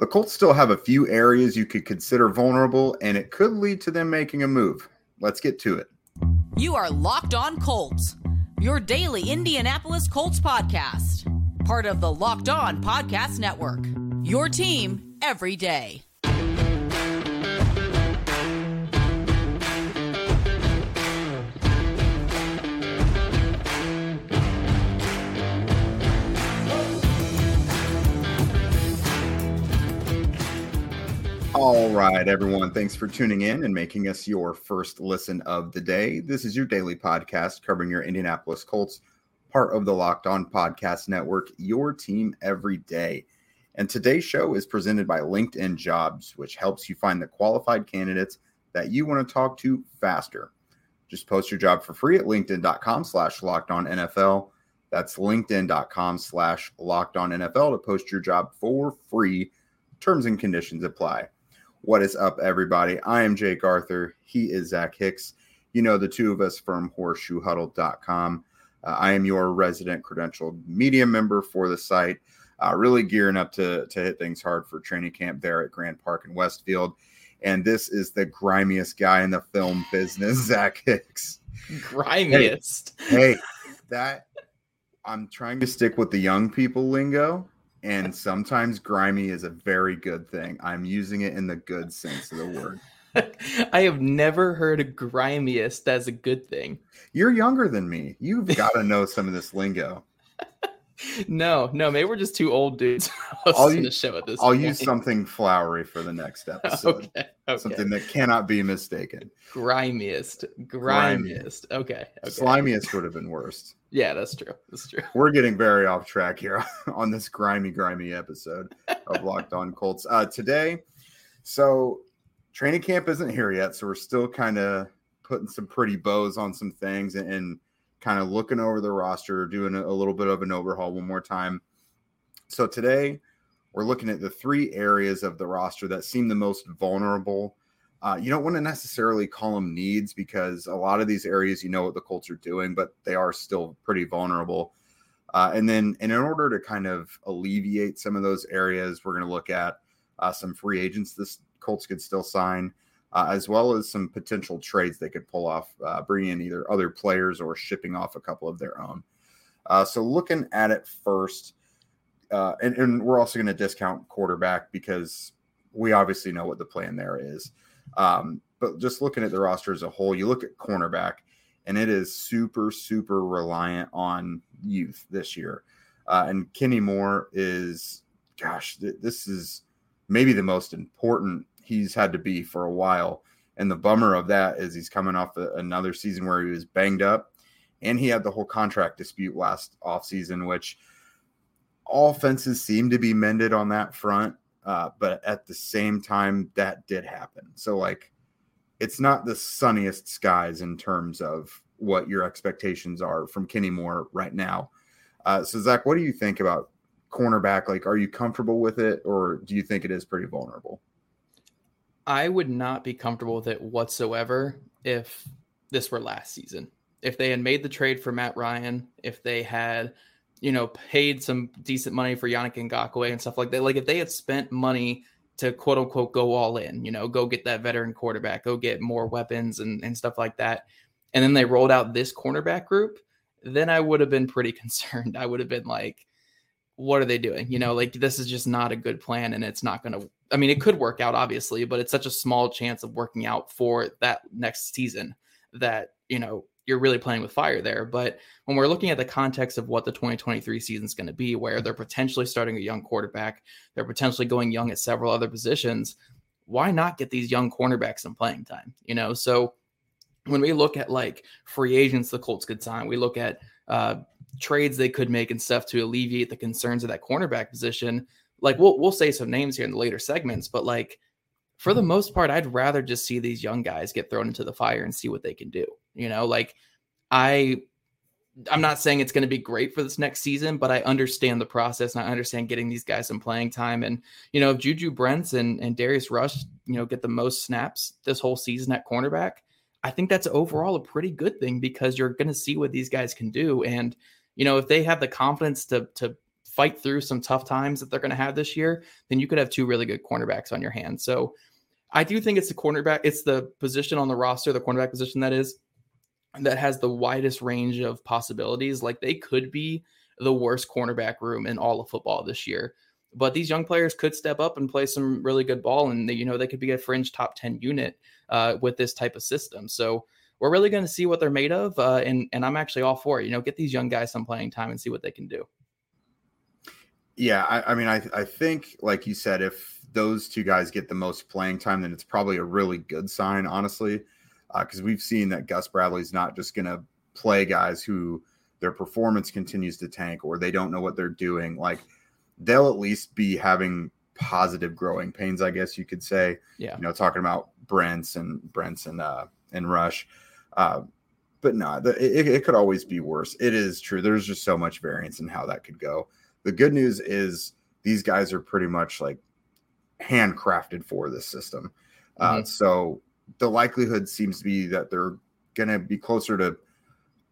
The Colts still have a few areas you could consider vulnerable, and it could lead to them making a move. Let's get to it. You are Locked On Colts, your daily Indianapolis Colts podcast, part of the Locked On Podcast Network. Your team every day. All right, everyone. Thanks for tuning in and making us your first listen of the day. This is your daily podcast covering your Indianapolis Colts, part of the Locked On Podcast Network, your team every day. And today's show is presented by LinkedIn Jobs, which helps you find the qualified candidates that you want to talk to faster. Just post your job for free at linkedin.com slash locked on NFL. That's linkedin.com slash locked on NFL to post your job for free. Terms and conditions apply. What is up, everybody? I am Jake Arthur. He is Zach Hicks. You know the two of us from horseshoehuddle.com. Uh, I am your resident credentialed media member for the site. Uh, really gearing up to, to hit things hard for training camp there at Grand Park in Westfield. And this is the grimiest guy in the film business, Zach Hicks. Grimiest. Hey, hey that I'm trying to stick with the young people lingo and sometimes grimy is a very good thing. I'm using it in the good sense of the word. I have never heard of grimiest as a good thing. You're younger than me. You've got to know some of this lingo. no, no, maybe we're just two old dudes I'll use, show at this. I'll point. use something flowery for the next episode. okay, okay. Something that cannot be mistaken. Grimiest, grimiest. Okay, okay. Slimiest would have been worst. Yeah, that's true. That's true. We're getting very off track here on this grimy, grimy episode of Locked On Colts. Uh, today, so training camp isn't here yet, so we're still kind of putting some pretty bows on some things and, and kind of looking over the roster, doing a, a little bit of an overhaul one more time. So today, we're looking at the three areas of the roster that seem the most vulnerable uh, you don't want to necessarily call them needs because a lot of these areas, you know what the Colts are doing, but they are still pretty vulnerable. Uh, and then, and in order to kind of alleviate some of those areas, we're going to look at uh, some free agents this Colts could still sign, uh, as well as some potential trades they could pull off, uh, bringing in either other players or shipping off a couple of their own. Uh, so, looking at it first, and, and we're also going to discount quarterback because we obviously know what the plan there is. Um, but just looking at the roster as a whole, you look at cornerback, and it is super, super reliant on youth this year. Uh, and Kenny Moore is, gosh, th- this is maybe the most important he's had to be for a while. And the bummer of that is he's coming off a, another season where he was banged up, and he had the whole contract dispute last offseason, which all fences seem to be mended on that front. Uh, but at the same time, that did happen. So, like, it's not the sunniest skies in terms of what your expectations are from Kenny Moore right now. Uh, so, Zach, what do you think about cornerback? Like, are you comfortable with it, or do you think it is pretty vulnerable? I would not be comfortable with it whatsoever if this were last season. If they had made the trade for Matt Ryan, if they had you know, paid some decent money for Yannick Ngakoue and stuff like that. Like if they had spent money to quote unquote go all in, you know, go get that veteran quarterback, go get more weapons and, and stuff like that. And then they rolled out this cornerback group, then I would have been pretty concerned. I would have been like, what are they doing? You know, like this is just not a good plan and it's not going to, I mean, it could work out obviously, but it's such a small chance of working out for that next season that, you know, you're really playing with fire there. But when we're looking at the context of what the 2023 season is going to be, where they're potentially starting a young quarterback, they're potentially going young at several other positions, why not get these young cornerbacks some playing time? You know, so when we look at like free agents the Colts could sign, we look at uh, trades they could make and stuff to alleviate the concerns of that cornerback position. Like we'll we'll say some names here in the later segments, but like for the mm-hmm. most part, I'd rather just see these young guys get thrown into the fire and see what they can do. You know, like I I'm not saying it's going to be great for this next season, but I understand the process and I understand getting these guys some playing time. And, you know, if Juju Brents and, and Darius Rush, you know, get the most snaps this whole season at cornerback, I think that's overall a pretty good thing because you're going to see what these guys can do. And, you know, if they have the confidence to, to fight through some tough times that they're going to have this year, then you could have two really good cornerbacks on your hands. So I do think it's the cornerback, it's the position on the roster, the cornerback position that is, that has the widest range of possibilities. Like they could be the worst cornerback room in all of football this year. But these young players could step up and play some really good ball, and you know they could be a fringe top ten unit uh, with this type of system. So we're really going to see what they're made of, uh, and and I'm actually all for it. You know, get these young guys some playing time and see what they can do. Yeah, I, I mean, I I think like you said, if those two guys get the most playing time, then it's probably a really good sign, honestly, because uh, we've seen that Gus Bradley's not just going to play guys who their performance continues to tank or they don't know what they're doing. Like they'll at least be having positive growing pains, I guess you could say. Yeah. You know, talking about Brents and Brents and uh and Rush. Uh, but no, the, it, it could always be worse. It is true. There's just so much variance in how that could go. The good news is these guys are pretty much like handcrafted for this system. Uh, mm-hmm. So the likelihood seems to be that they're going to be closer to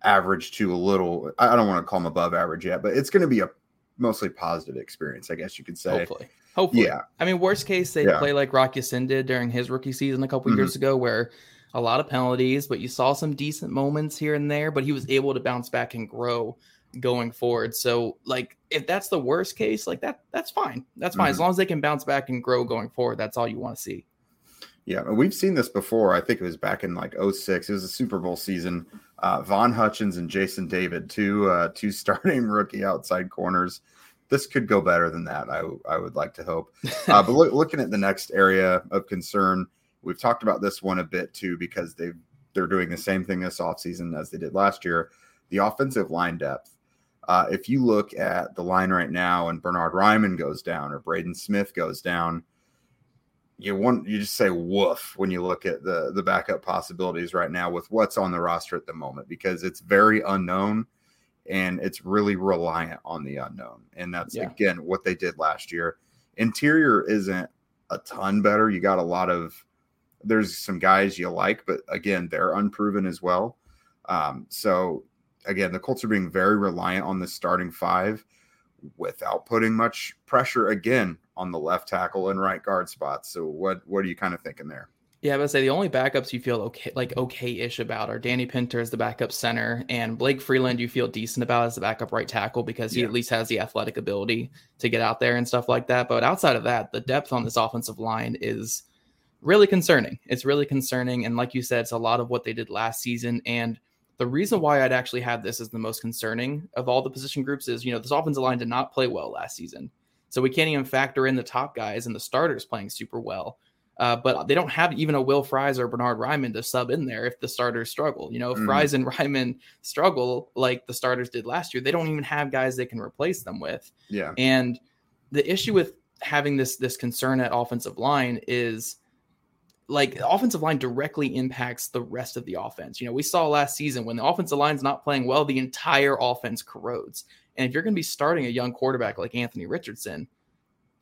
average to a little. I don't want to call them above average yet, but it's going to be a mostly positive experience, I guess you could say. Hopefully. Hopefully. Yeah. I mean, worst case, they yeah. play like Rocky Ya-Sin did during his rookie season a couple mm-hmm. years ago, where a lot of penalties, but you saw some decent moments here and there, but he was able to bounce back and grow going forward. So, like, if that's the worst case, like that, that's fine. That's fine. Mm-hmm. As long as they can bounce back and grow going forward, that's all you want to see. Yeah, we've seen this before. I think it was back in like 06. It was a Super Bowl season. Uh, Von Hutchins and Jason David, two uh, two starting rookie outside corners. This could go better than that. I, I would like to hope. Uh, but look, looking at the next area of concern, we've talked about this one a bit too because they they're doing the same thing this offseason as they did last year. The offensive line depth. Uh, if you look at the line right now and Bernard Raimann goes down or Braden Smith goes down, you want you just say woof when you look at the the backup possibilities right now with what's on the roster at the moment because it's very unknown and it's really reliant on the unknown. And that's yeah. again what they did last year. Interior isn't a ton better. You got a lot of there's some guys you like but again they're unproven as well. Um, so again the colts are being very reliant on the starting five without putting much pressure again on the left tackle and right guard spots. So what what are you kind of thinking there? Yeah, I would say the only backups you feel okay like okay-ish about are Danny Pinter as the backup center and Blake Freeland you feel decent about as the backup right tackle because he yeah. at least has the athletic ability to get out there and stuff like that. But outside of that, the depth on this offensive line is really concerning. It's really concerning. And like you said, it's a lot of what they did last season. And the reason why I'd actually have this as the most concerning of all the position groups is, you know, this offensive line did not play well last season. So we can't even factor in the top guys and the starters playing super well. Uh, but they don't have even a Will Fries or Bernard Raimann to sub in there if the starters struggle. You know, if mm. Fries and Raimann struggle like the starters did last year, they don't even have guys they can replace them with. Yeah. And the issue with having this this concern at offensive line is like offensive line directly impacts the rest of the offense. You know, we saw last season when the offensive line's not playing well, the entire offense corrodes. And if you're going to be starting a young quarterback like Anthony Richardson,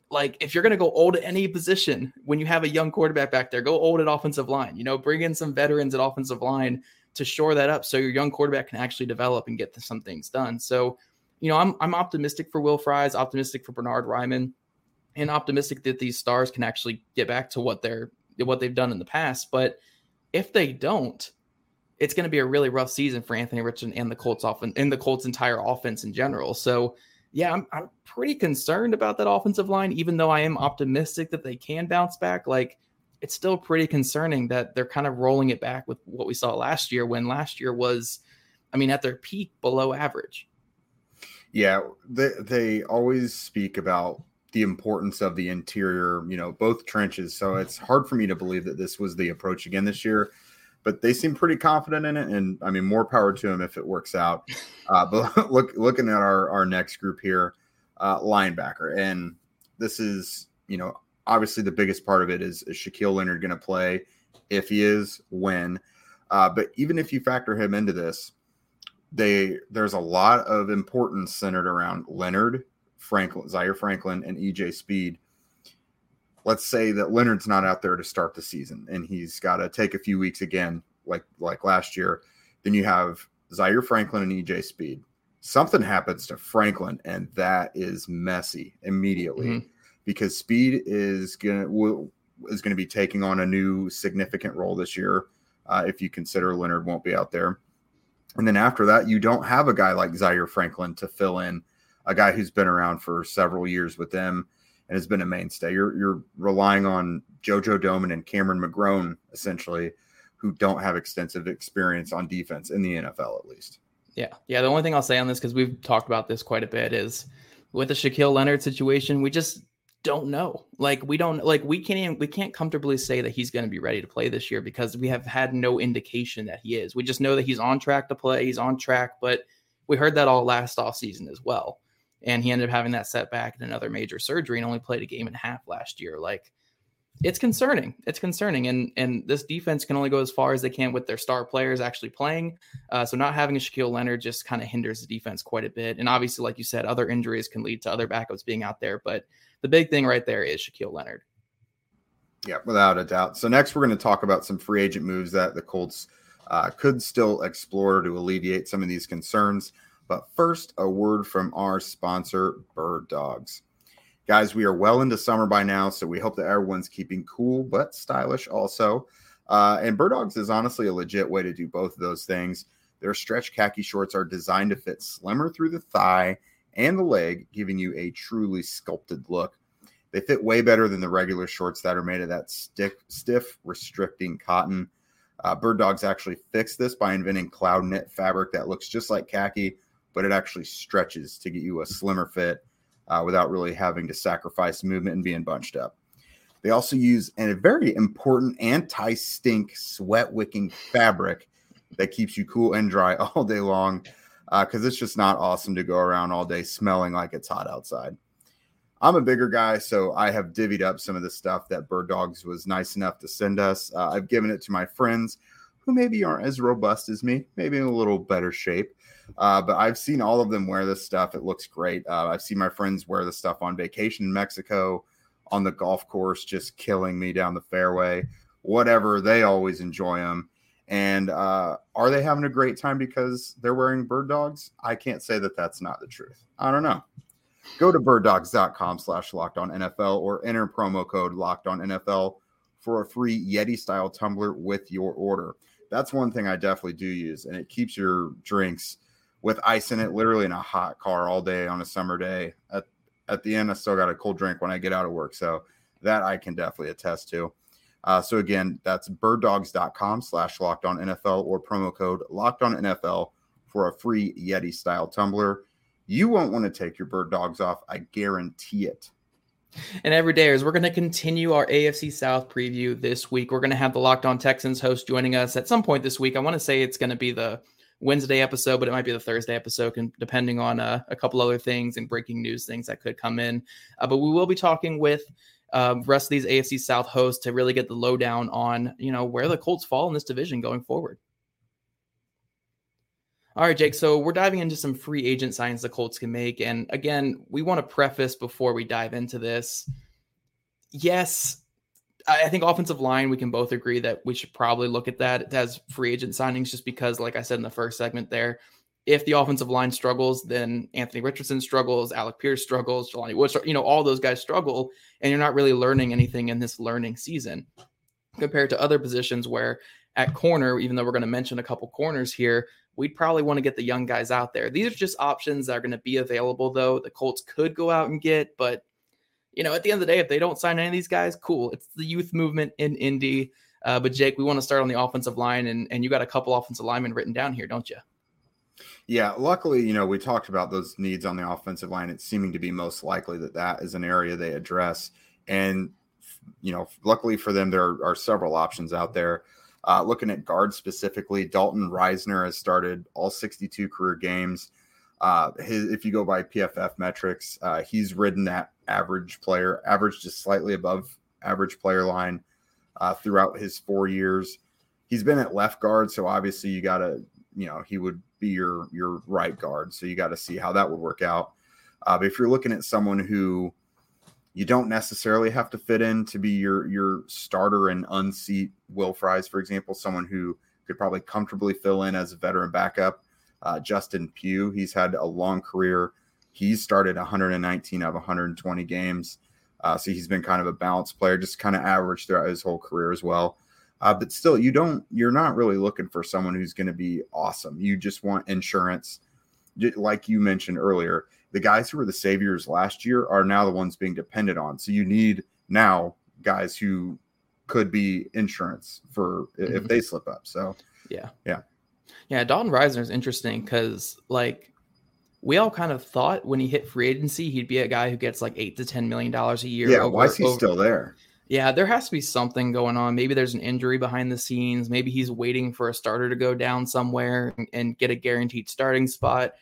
like if you're going to go old at any position when you have a young quarterback back there, go old at offensive line. You know, bring in some veterans at offensive line to shore that up so your young quarterback can actually develop and get some things done. So, you know, I'm I'm optimistic for Will Fries, optimistic for Bernard Raimann, and optimistic that these stars can actually get back to what they're what they've done in the past. But if they don't, it's going to be a really rough season for Anthony Richardson and the Colts off and the Colts entire offense in general. So yeah, I'm, I'm pretty concerned about that offensive line, even though I am optimistic that they can bounce back. Like it's still pretty concerning that they're kind of rolling it back with what we saw last year when last year was, I mean, at their peak below average. Yeah, they, they always speak about the importance of the interior, you know, both trenches. So it's hard for me to believe that this was the approach again this year but they seem pretty confident in it. And I mean, more power to them if it works out. Uh, but look, looking at our, our next group here, uh, linebacker, and this is, you know, obviously the biggest part of it is, is Shaquille Leonard going to play? If he is, when? Uh, but even if you factor him into this, they there's a lot of importance centered around Leonard, Franklin, Zaire Franklin, and EJ Speed let's say that Leonard's not out there to start the season and he's got to take a few weeks again, like like last year, then you have Zaire Franklin and EJ Speed. Something happens to Franklin, and that is messy immediately mm-hmm. because speed is gonna will, is going to be taking on a new significant role this year. Uh, if you consider Leonard won't be out there, and then after that, you don't have a guy like Zaire Franklin to fill in, a guy who's been around for several years with them and has been a mainstay. You're you're relying on JoJo Domann and Cameron McGrone essentially, who don't have extensive experience on defense in the NFL at least. Yeah, yeah. The only thing I'll say on this because we've talked about this quite a bit is with the Shaquille Leonard situation, we just don't know. Like we don't like we can't even we can't comfortably say that he's going to be ready to play this year because we have had no indication that he is. We just know that he's on track to play. He's on track, but we heard that all last off season as well and he ended up having that setback and another major surgery and only played a game and a half last year. Like it's concerning. It's concerning, and and this defense can only go as far as they can with their star players actually playing. Uh, so not having a Shaquille Leonard just kind of hinders the defense quite a bit. And obviously, like you said, other injuries can lead to other backups being out there. But the big thing right there is Shaquille Leonard. Yeah, without a doubt. So next, we're going to talk about some free agent moves that the Colts uh, could still explore to alleviate some of these concerns. But first, a word from our sponsor, Bird Dogs. Guys, we are well into summer by now, so we hope that everyone's keeping cool but stylish also. Uh, and Bird Dogs is honestly a legit way to do both of those things. Their stretch khaki shorts are designed to fit slimmer through the thigh and the leg, giving you a truly sculpted look. They fit way better than the regular shorts that are made of that stiff, stiff restricting cotton. Uh, Bird Dogs actually fixed this by inventing cloud knit fabric that looks just like khaki, but it actually stretches to get you a slimmer fit uh, without really having to sacrifice movement and being bunched up. They also use a very important anti stink sweat wicking fabric that keeps you cool and dry all day long because uh, it's just not awesome to go around all day smelling like it's hot outside. I'm a bigger guy, so I have divvied up some of the stuff that Bird Dogs was nice enough to send us. Uh, I've given it to my friends who maybe aren't as robust as me, maybe in a little better shape. Uh, but I've seen all of them wear this stuff. It looks great. Uh, I've seen my friends wear the stuff on vacation in Mexico, on the golf course, just killing me down the fairway. Whatever, they always enjoy them. And uh, are they having a great time because they're wearing bird dogs? I can't say that that's not the truth. I don't know. Go to birddogs.com slash locked on NFL or enter promo code locked on NFL for a free Yeti style tumbler with your order. That's one thing I definitely do use, and it keeps your drinks with ice in it, literally in a hot car all day on a summer day. At at the end, I still got a cold drink when I get out of work. So that I can definitely attest to. Uh, so again, that's birddogs.com slash locked on NFL or promo code locked on NFL for a free Yeti style tumbler. You won't want to take your bird dogs off. I guarantee it. And every day is we're going to continue our AFC South preview this week. We're going to have the Locked On Texans host joining us at some point this week. I want to say it's going to be the Wednesday episode, but it might be the Thursday episode, depending on uh, a couple other things and breaking news things that could come in. Uh, but we will be talking with uh, rest of these AFC South hosts to really get the lowdown on you know where the Colts fall in this division going forward. All right, Jake. So we're diving into some free agent signs the Colts can make, and again, we want to preface before we dive into this. Yes, I think offensive line, we can both agree that we should probably look at that as free agent signings, just because, like I said in the first segment there, if the offensive line struggles, then Anthony Richardson struggles, Alec Pierce struggles, Jelani Woods, you know, all those guys struggle, and you're not really learning anything in this learning season compared to other positions where at corner, even though we're going to mention a couple corners here, we'd probably want to get the young guys out there. These are just options that are going to be available, though. The Colts could go out and get, but you know, at the end of the day, if they don't sign any of these guys, cool. It's the youth movement in Indy. Uh, but Jake, we want to start on the offensive line, and and you got a couple offensive linemen written down here, don't you? Yeah, luckily, you know, we talked about those needs on the offensive line. It's seeming to be most likely that that is an area they address, and you know, luckily for them, there are, several options out there. Uh, looking at guards specifically, Dalton Risner has started all 62 career games. Uh, his, if you go by PFF metrics, uh, he's ridden that average player, average just slightly above average player line uh, throughout his four years. He's been at left guard, so obviously you got to, you know, he would be your your right guard, so you got to see how that would work out. Uh, but if you're looking at someone who you don't necessarily have to fit in to be your your starter and unseat Will Fries, for example, someone who could probably comfortably fill in as a veteran backup Uh, Justin Pugh, he's had a long career. He's started 119 out of 120 games. Uh, so he's been kind of a balanced player, just kind of average throughout his whole career as well. Uh, but still, you don't, you're not really looking for someone who's going to be awesome. You just want insurance. Like you mentioned earlier, the guys who were the saviors last year are now the ones being depended on. So you need now guys who could be insurance for mm-hmm. if they slip up. So yeah, yeah, yeah. Dalton Risner is interesting because like we all kind of thought when he hit free agency he'd be a guy who gets like eight to ten million dollars a year. Yeah, over, why is he over, still there? Yeah, there has to be something going on. Maybe there's an injury behind the scenes. Maybe he's waiting for a starter to go down somewhere and, and get a guaranteed starting spot,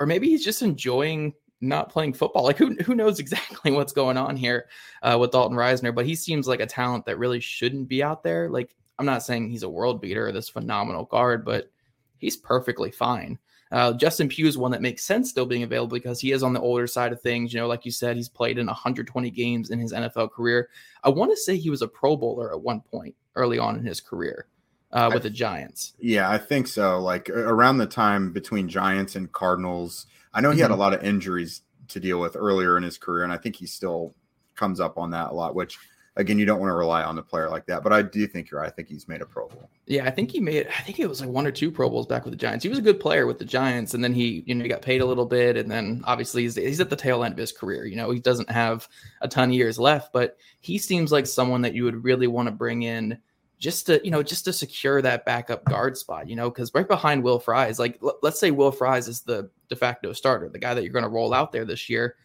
or maybe he's just enjoying not playing football. Like who who knows exactly what's going on here uh, with Dalton Risner? But he seems like a talent that really shouldn't be out there. Like I'm not saying he's a world beater or this phenomenal guard, but he's perfectly fine. Uh, Justin Pugh is one that makes sense still being available because he is on the older side of things. You know, like you said, he's played in 120 games in his NFL career. I want to say he was a Pro Bowler at one point early on in his career uh, with I, the Giants. Yeah, I think so. Like around the time between Giants and Cardinals, I know he mm-hmm. had a mm-hmm. lot of injuries to deal with earlier in his career, and I think he still comes up on that a lot, which again, you don't want to rely on the player like that. But I do think you're right. I think he's made a Pro Bowl. Yeah, I think he made. I think it was like one or two Pro Bowls back with the Giants. He was a good player with the Giants, and then he, you know, he got paid a little bit, and then obviously he's he's at the tail end of his career. You know, he doesn't have a ton of years left, but he seems like someone that you would really want to bring in just to you know just to secure that backup guard spot you know because right behind will fries like l- let's say will fries is the de facto starter the guy that you're going to roll out there this year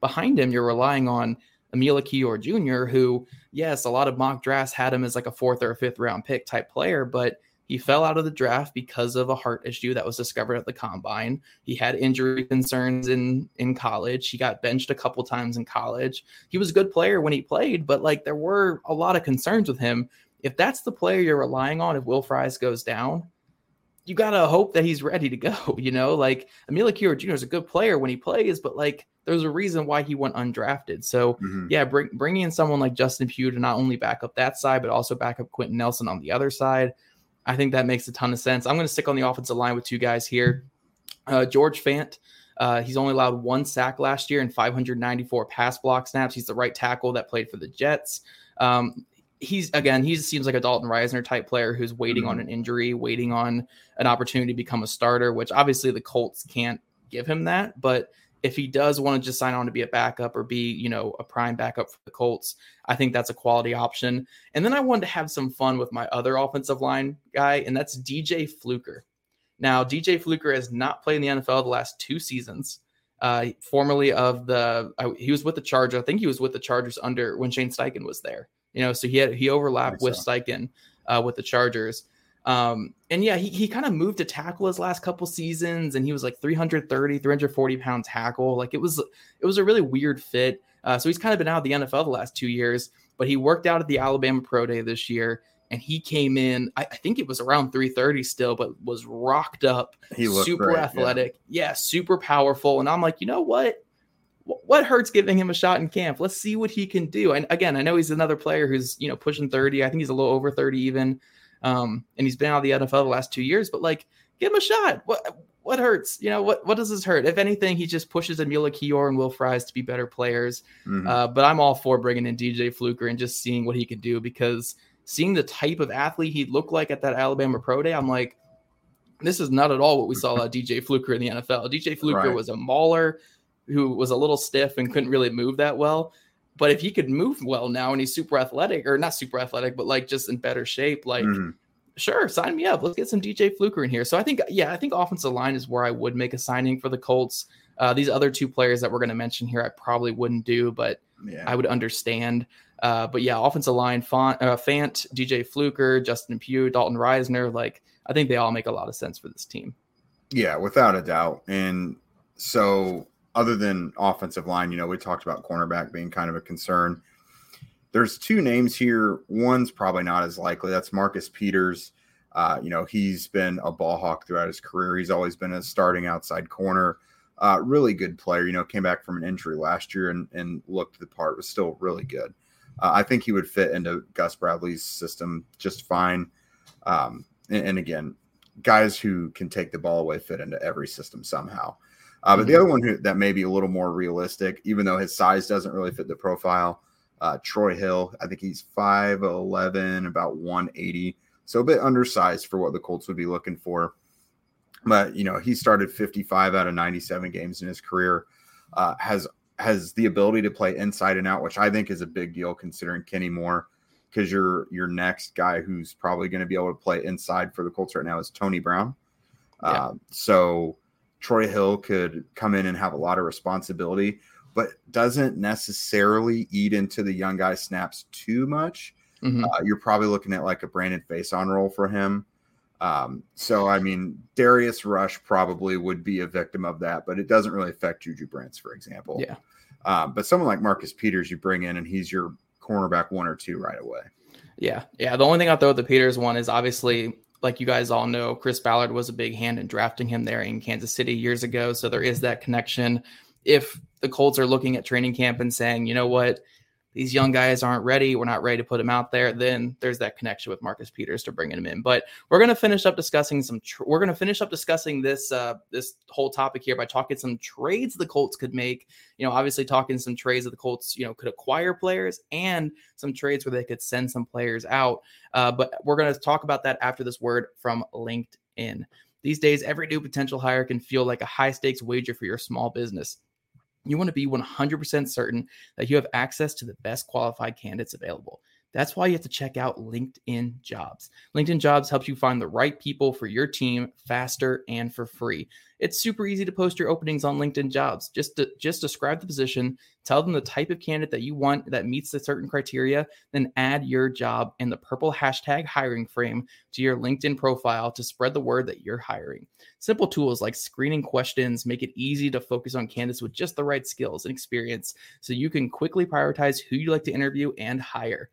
behind him you're relying on Emil Ekiyor Jr., who, yes, a lot of mock drafts had him as like a fourth or a fifth round pick type player, but he fell out of the draft because of a heart issue that was discovered at the combine. He had injury concerns in in college. He got benched a couple times in college. He was a good player when he played, but like there were a lot of concerns with him. If that's the player you're relying on, if Will Fries goes down, you gotta hope that he's ready to go. You know, like Emil Ekiyor Jr. is a good player when he plays, but like there's a reason why he went undrafted. So mm-hmm. yeah, bring, bringing in someone like Justin Pugh to not only back up that side, but also back up Quenton Nelson on the other side. I think that makes a ton of sense. I'm going to stick on the offensive line with two guys here. Uh, George Fant, uh, he's only allowed one sack last year and 594 pass block snaps. He's the right tackle that played for the Jets. Um, he's again, he seems like a Dalton Risner type player who's waiting mm-hmm. on an injury, waiting on an opportunity to become a starter, which obviously the Colts can't give him that. But if he does want to just sign on to be a backup or be, you know, a prime backup for the Colts, I think that's a quality option. And then I wanted to have some fun with my other offensive line guy, and that's DJ Fluker. Now, DJ Fluker has not played in the NFL the last two seasons. Uh, formerly of the, uh, he was with the Chargers. I think he was with the Chargers under when Shane Steichen was there. You know, so he had he overlapped with so. Steichen uh, with the Chargers. Um, and yeah, he, he kind of moved to tackle his last couple seasons, and he was like 330, 340 pound tackle. Like it was it was a really weird fit. Uh, so he's kind of been out of the NFL the last two years, but he worked out at the Alabama Pro Day this year, and he came in. I, I think it was around 330 still, but was rocked up. He super great, athletic, yeah. yeah, super powerful. And I'm like, you know what? What hurts giving him a shot in camp? Let's see what he can do. And again, I know he's another player who's you know pushing 30. I think he's a little over 30 even. Um, and he's been out of the NFL the last two years, but like, give him a shot. What what hurts? You know, what what does this hurt? If anything, he just pushes Emil Ekiyor and Will Fries to be better players. Mm-hmm. Uh, but I'm all for bringing in DJ Fluker and just seeing what he can do because seeing the type of athlete he looked like at that Alabama Pro Day, I'm like, this is not at all what we saw DJ Fluker in the NFL. DJ Fluker right. was a mauler who was a little stiff and couldn't really move that well. But if he could move well now and he's super athletic, or not super athletic, but like just in better shape, like mm-hmm. sure, sign me up. Let's get some DJ Fluker in here. So I think, yeah, I think offensive line is where I would make a signing for the Colts. Uh, these other two players that we're going to mention here, I probably wouldn't do, but yeah. I would understand. Uh, but yeah, offensive line, Font, uh, Fant, DJ Fluker, Justin Pugh, Dalton Risner, like I think they all make a lot of sense for this team. Yeah, without a doubt. And so other than offensive line, you know, we talked about cornerback being kind of a concern. There's two names here. One's probably not as likely. That's Marcus Peters. Uh, you know, he's been a ball hawk throughout his career. He's always been a starting outside corner. Uh, really good player. You know, came back from an injury last year and, and looked the part. Was still really good. Uh, I think he would fit into Gus Bradley's system just fine. Um, and, and, again, guys who can take the ball away fit into every system somehow. Uh, but Mhm. the other one who, that may be a little more realistic, even though his size doesn't really fit the profile, uh, Troy Hill. I think he's 5'11, about 180. So a bit undersized for what the Colts would be looking for. But, you know, he started 55 out of 97 games in his career, uh, has has the ability to play inside and out, which I think is a big deal considering Kenny Moore, because your your next guy who's probably going to be able to play inside for the Colts right now is Tony Brown. Yeah. Uh, so Troy Hill could come in and have a lot of responsibility, but doesn't necessarily eat into the young guy snaps too much. Mhm. Uh, you're probably looking at like a Brandon on role for him. Um, so I mean, Darius Rush probably would be a victim of that, but it doesn't really affect Juju Brents, for example. Yeah. Um, but someone like Marcus Peters, you bring in and he's your cornerback one or two right away. Yeah, yeah. The only thing I'll throw at the Peters one is obviously, like you guys all know, Chris Ballard was a big hand in drafting him there in Kansas City years ago. So there is that connection. If the Colts are looking at training camp and saying, you know what, these young guys aren't ready, we're not ready to put them out there, then there's that connection with Marcus Peters to bringing him in. But we're gonna finish up discussing some. Tr- we're gonna finish up discussing this uh, this whole topic here by talking some trades the Colts could make. You know, obviously talking some trades that the Colts you know could acquire players and some trades where they could send some players out. Uh, but we're going to talk about that after this word from LinkedIn. These days, every new potential hire can feel like a high stakes wager for your small business. You want to be 100% certain that you have access to the best qualified candidates available. That's why you have to check out LinkedIn Jobs. LinkedIn Jobs helps you find the right people for your team faster and for free. It's super easy to post your openings on LinkedIn Jobs. Just to, just describe the position, tell them the type of candidate that you want that meets the certain criteria, then add your job and the purple hashtag hiring frame to your LinkedIn profile to spread the word that you're hiring. Simple tools like screening questions make it easy to focus on candidates with just the right skills and experience so you can quickly prioritize who you like to interview and hire.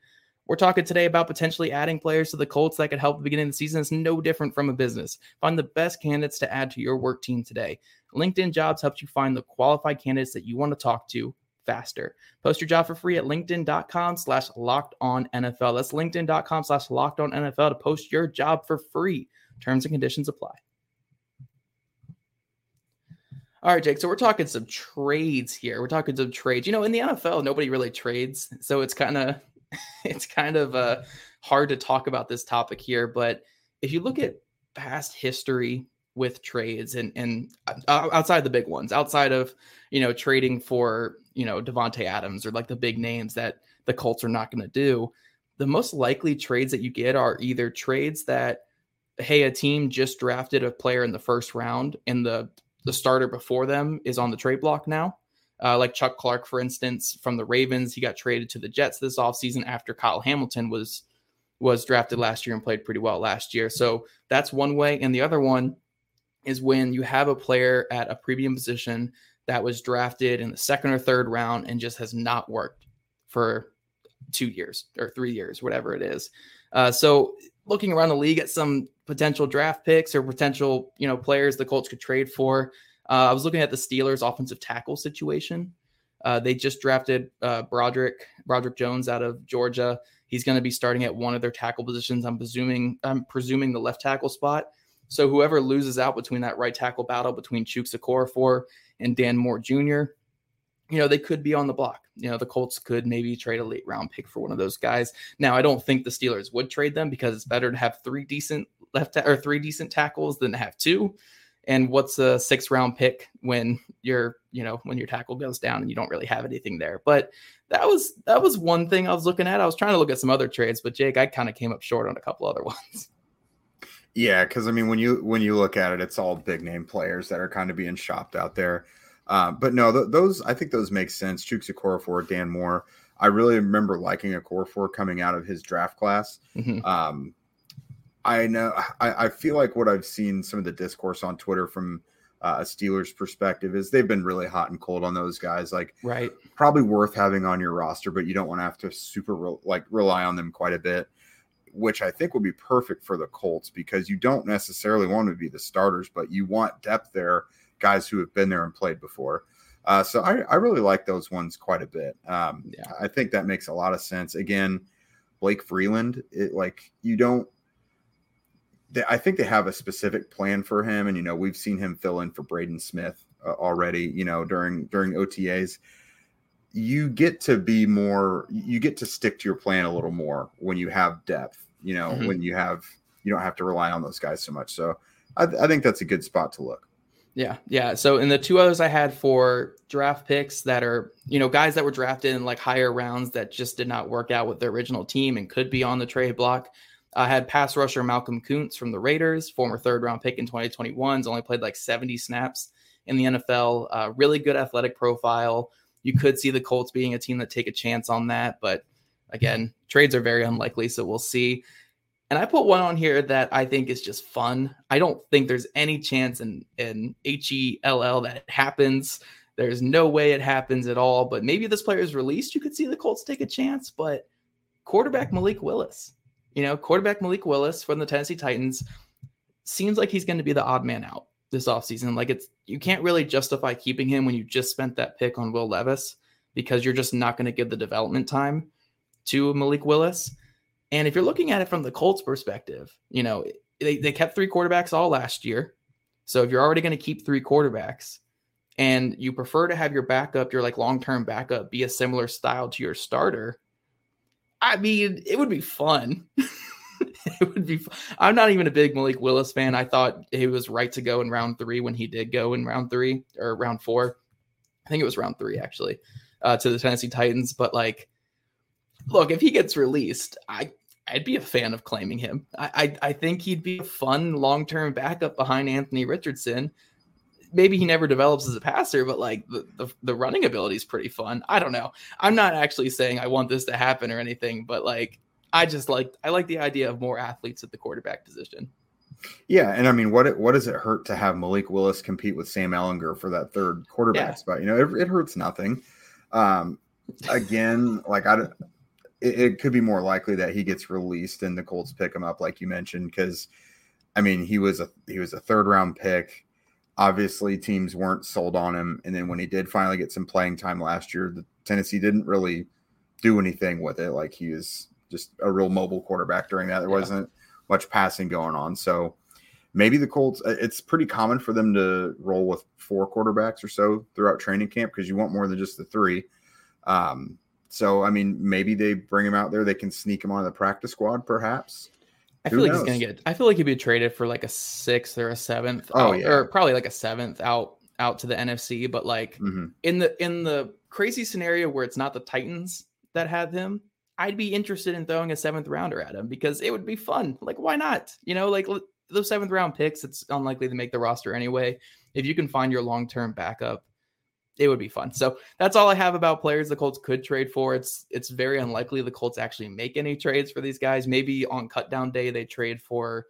We're talking today about potentially adding players to the Colts that could help the beginning of the season. It's no different from a business. Find the best candidates to add to your work team today. LinkedIn Jobs helps you find the qualified candidates that you want to talk to faster. Post your job for free at linkedin.com slash locked on NFL. That's linkedin.com slash locked on NFL to post your job for free. Terms and conditions apply. All right, Jake. So we're talking some trades here. We're talking some trades. You know, in the NFL, nobody really trades. So it's kind of it's kind of uh, hard to talk about this topic here. But if you look at past history with trades and and uh, outside the big ones, outside of you know trading for you know Davante Adams or like the big names that the Colts are not going to do, the most likely trades that you get are either trades that hey a team just drafted a player in the first round and the the starter before them is on the trade block now uh, like Chuck Clark, for instance, from the Ravens. He got traded to the Jets this offseason after Kyle Hamilton was was drafted last year and played pretty well last year. So that's one way. And the other one is when you have a player at a premium position that was drafted in the second or third round and just has not worked for two years or three years, whatever it is. Uh, so looking around the league at some potential draft picks or potential, you know, players the Colts could trade for. Uh, I was looking at the Steelers' offensive tackle situation. Uh, they just drafted uh, Broderick Broderick Jones out of Georgia. He's going to be starting at one of their tackle positions. I'm presuming I'm presuming the left tackle spot. So whoever loses out between that right tackle battle between Chuksa Okorafor and Dan Moore Jr., you know, they could be on the block. You know, the Colts could maybe trade a late round pick for one of those guys. Now, I don't think the Steelers would trade them because it's better to have three decent left ta- or three decent tackles than to have two and what's a six round pick when your you know when your tackle goes down and you don't really have anything there but that was that was one thing i was looking at i was trying to look at some other trades but jake i kind of came up short on a couple other ones Yeah, because I mean, when you when you look at it, it's all big name players that are kind of being shopped out there. Uh, but no, th- those I think those make sense. Chuks Okorafor, Dan Moore. I really remember liking a Okorafor coming out of his draft class. Mhm. Um, I know I, I feel like what I've seen some of the discourse on Twitter from uh, a Steelers perspective is they've been really hot and cold on those guys. Like right probably worth having on your roster, but you don't want to have to super re- like rely on them quite a bit, which I think would be perfect for the Colts because you don't necessarily want to be the starters, but you want depth there, guys who have been there and played before. Uh, so I, I really like those ones quite a bit. Um, Yeah. I think that makes a lot of sense. Again, Blake Freeland, it like you don't they, I think they have a specific plan for him, and you know we've seen him fill in for Braden Smith uh, already. You know during during OTAs, you get to be more, you get to stick to your plan a little more when you have depth. You know mm-hmm. when you have you don't have to rely on those guys so much. So I, I think that's a good spot to look. Yeah, yeah. So in the two others I had for draft picks that are, you know, guys that were drafted in like higher rounds that just did not work out with their original team and could be on the trade block. I had pass rusher Malcolm Koonce from the Raiders, former third round pick in 2021. He's only played like 70 snaps in the NFL. Uh, really good athletic profile. You could see the Colts being a team that take a chance on that, but again, trades are very unlikely, so we'll see. And I put one on here that I think is just fun. I don't think there's any chance in in H E L L that it happens. There's no way it happens at all. But maybe this player is released. You could see the Colts take a chance. But quarterback Malik Willis, you know, quarterback Malik Willis from the Tennessee Titans seems like he's going to be the odd man out this offseason. Like it's you can't really justify keeping him when you just spent that pick on Will Levis because you're just not going to give the development time to Malik Willis. And if you're looking at it from the Colts perspective, you know, they, they kept three quarterbacks all last year. So if you're already going to keep three quarterbacks and you prefer to have your backup, your like long-term backup be a similar style to your starter, I mean, it would be fun. it would be. Fun. I'm not even a big Malik Willis fan. I thought he was right to go in round three when he did go in round three or round four. I think it was round three actually uh, to the Tennessee Titans. But like, look, if he gets released, I I'd be a fan of claiming him. I I, I think he'd be a fun long term backup behind Anthony Richardson maybe he never develops as a passer, but like the, the, the running ability is pretty fun. I don't know. I'm not actually saying I want this to happen or anything, but like I just like I like the idea of more athletes at the quarterback position. Yeah, and I mean, what it, what does it hurt to have Malik Willis compete with Sam Ehlinger for that third quarterback yeah. spot? You know, it, it hurts nothing. Um, again, like I, it, it, could be more likely that he gets released and the Colts pick him up, like you mentioned, because I mean, he was a he was a third round pick obviously teams weren't sold on him. And then when he did finally get some playing time last year, the Tennessee didn't really do anything with it. Like he was just a real mobile quarterback during that. There yeah. wasn't much passing going on. So maybe the Colts, it's pretty common for them to roll with four quarterbacks or so throughout training camp because you want more than just the three. Um, so, I mean, maybe they bring him out there. They can sneak him on the practice squad, perhaps. I feel Who like knows? he's gonna get. I feel like he'd be traded for like a sixth or a seventh. Oh out, yeah, or probably like a seventh out out to the NFC. But like mm-hmm. in the in the crazy scenario where it's not the Titans that have him, I'd be interested in throwing a seventh rounder at him because it would be fun. Like why not? You know, like those seventh round picks, it's unlikely to make the roster anyway. If you can find your long term backup, it would be fun. So that's all I have about players the Colts could trade for. It's it's very unlikely the Colts actually make any trades for these guys. Maybe on cutdown day they trade for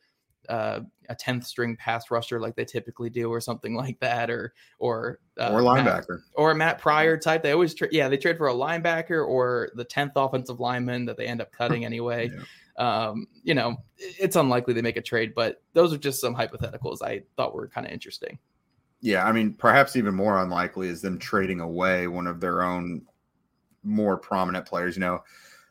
uh, a tenth string pass rusher like they typically do, or something like that, or or uh, or linebacker, Matt, or a Matt Pryor type. They always trade. Yeah, they trade for a linebacker or the tenth offensive lineman that they end up cutting anyway. yeah. Um, you know, it's unlikely they make a trade, but those are just some hypotheticals I thought were kind of interesting. Yeah, I mean, perhaps even more unlikely is them trading away one of their own more prominent players. You know,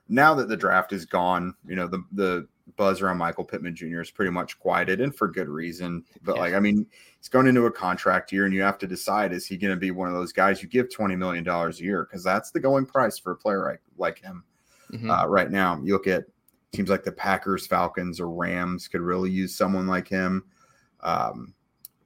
now that the draft is gone, you know, the the buzz around Michael Pittman Jr. is pretty much quieted and for good reason. But yeah. like, I mean, he's going into a contract year and you have to decide is he going to be one of those guys you give $20 million a year? Because that's the going price for a player like, like him mm-hmm. uh, right now. You look at teams like the Packers, Falcons, or Rams could really use someone like him. Um,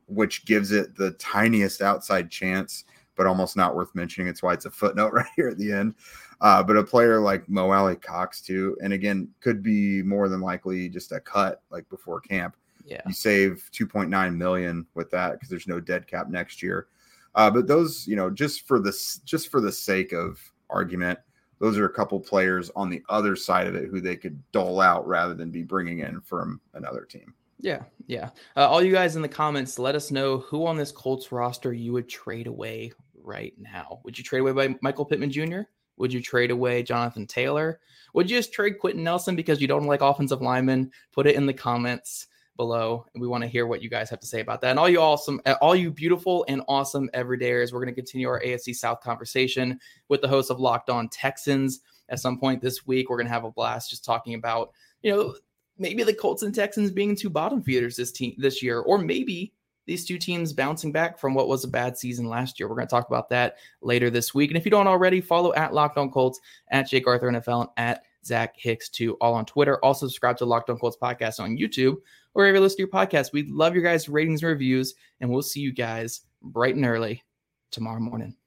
which gives it the tiniest outside chance, but almost not worth mentioning. It's why it's a footnote right here at the end. Uh, but a player like Mo Alie-Cox too, and again, could be more than likely just a cut like before camp. Yeah, you save 2.9 million with that because there's no dead cap next year. Uh, but those, you know, just for this, just for the sake of argument, those are a couple players on the other side of it who they could dole out rather than be bringing in from another team. Yeah, yeah. Uh, all you guys in the comments, let us know who on this Colts roster you would trade away right now. Would you trade away by Michael Pittman Jr.? Would you trade away Jonathan Taylor? Would you just trade Quenton Nelson because you don't like offensive linemen? Put it in the comments below, and we want to hear what you guys have to say about that. And all you awesome, uh, all you beautiful and awesome everydayers, we're going to continue our AFC South conversation with the host of Locked On Texans. At some point this week, we're going to have a blast just talking about you know maybe the Colts and Texans being two bottom feeders this team this year, or maybe these two teams bouncing back from what was a bad season last year. We're going to talk about that later this week. And if you don't already, follow at Locked On Colts, at Jake Arthur NFL, and at Zach Hicks too, all on Twitter. Also subscribe to Locked On Colts podcast on YouTube or wherever you listen to your podcast. We love your guys' ratings and reviews, and we'll see you guys bright and early tomorrow morning.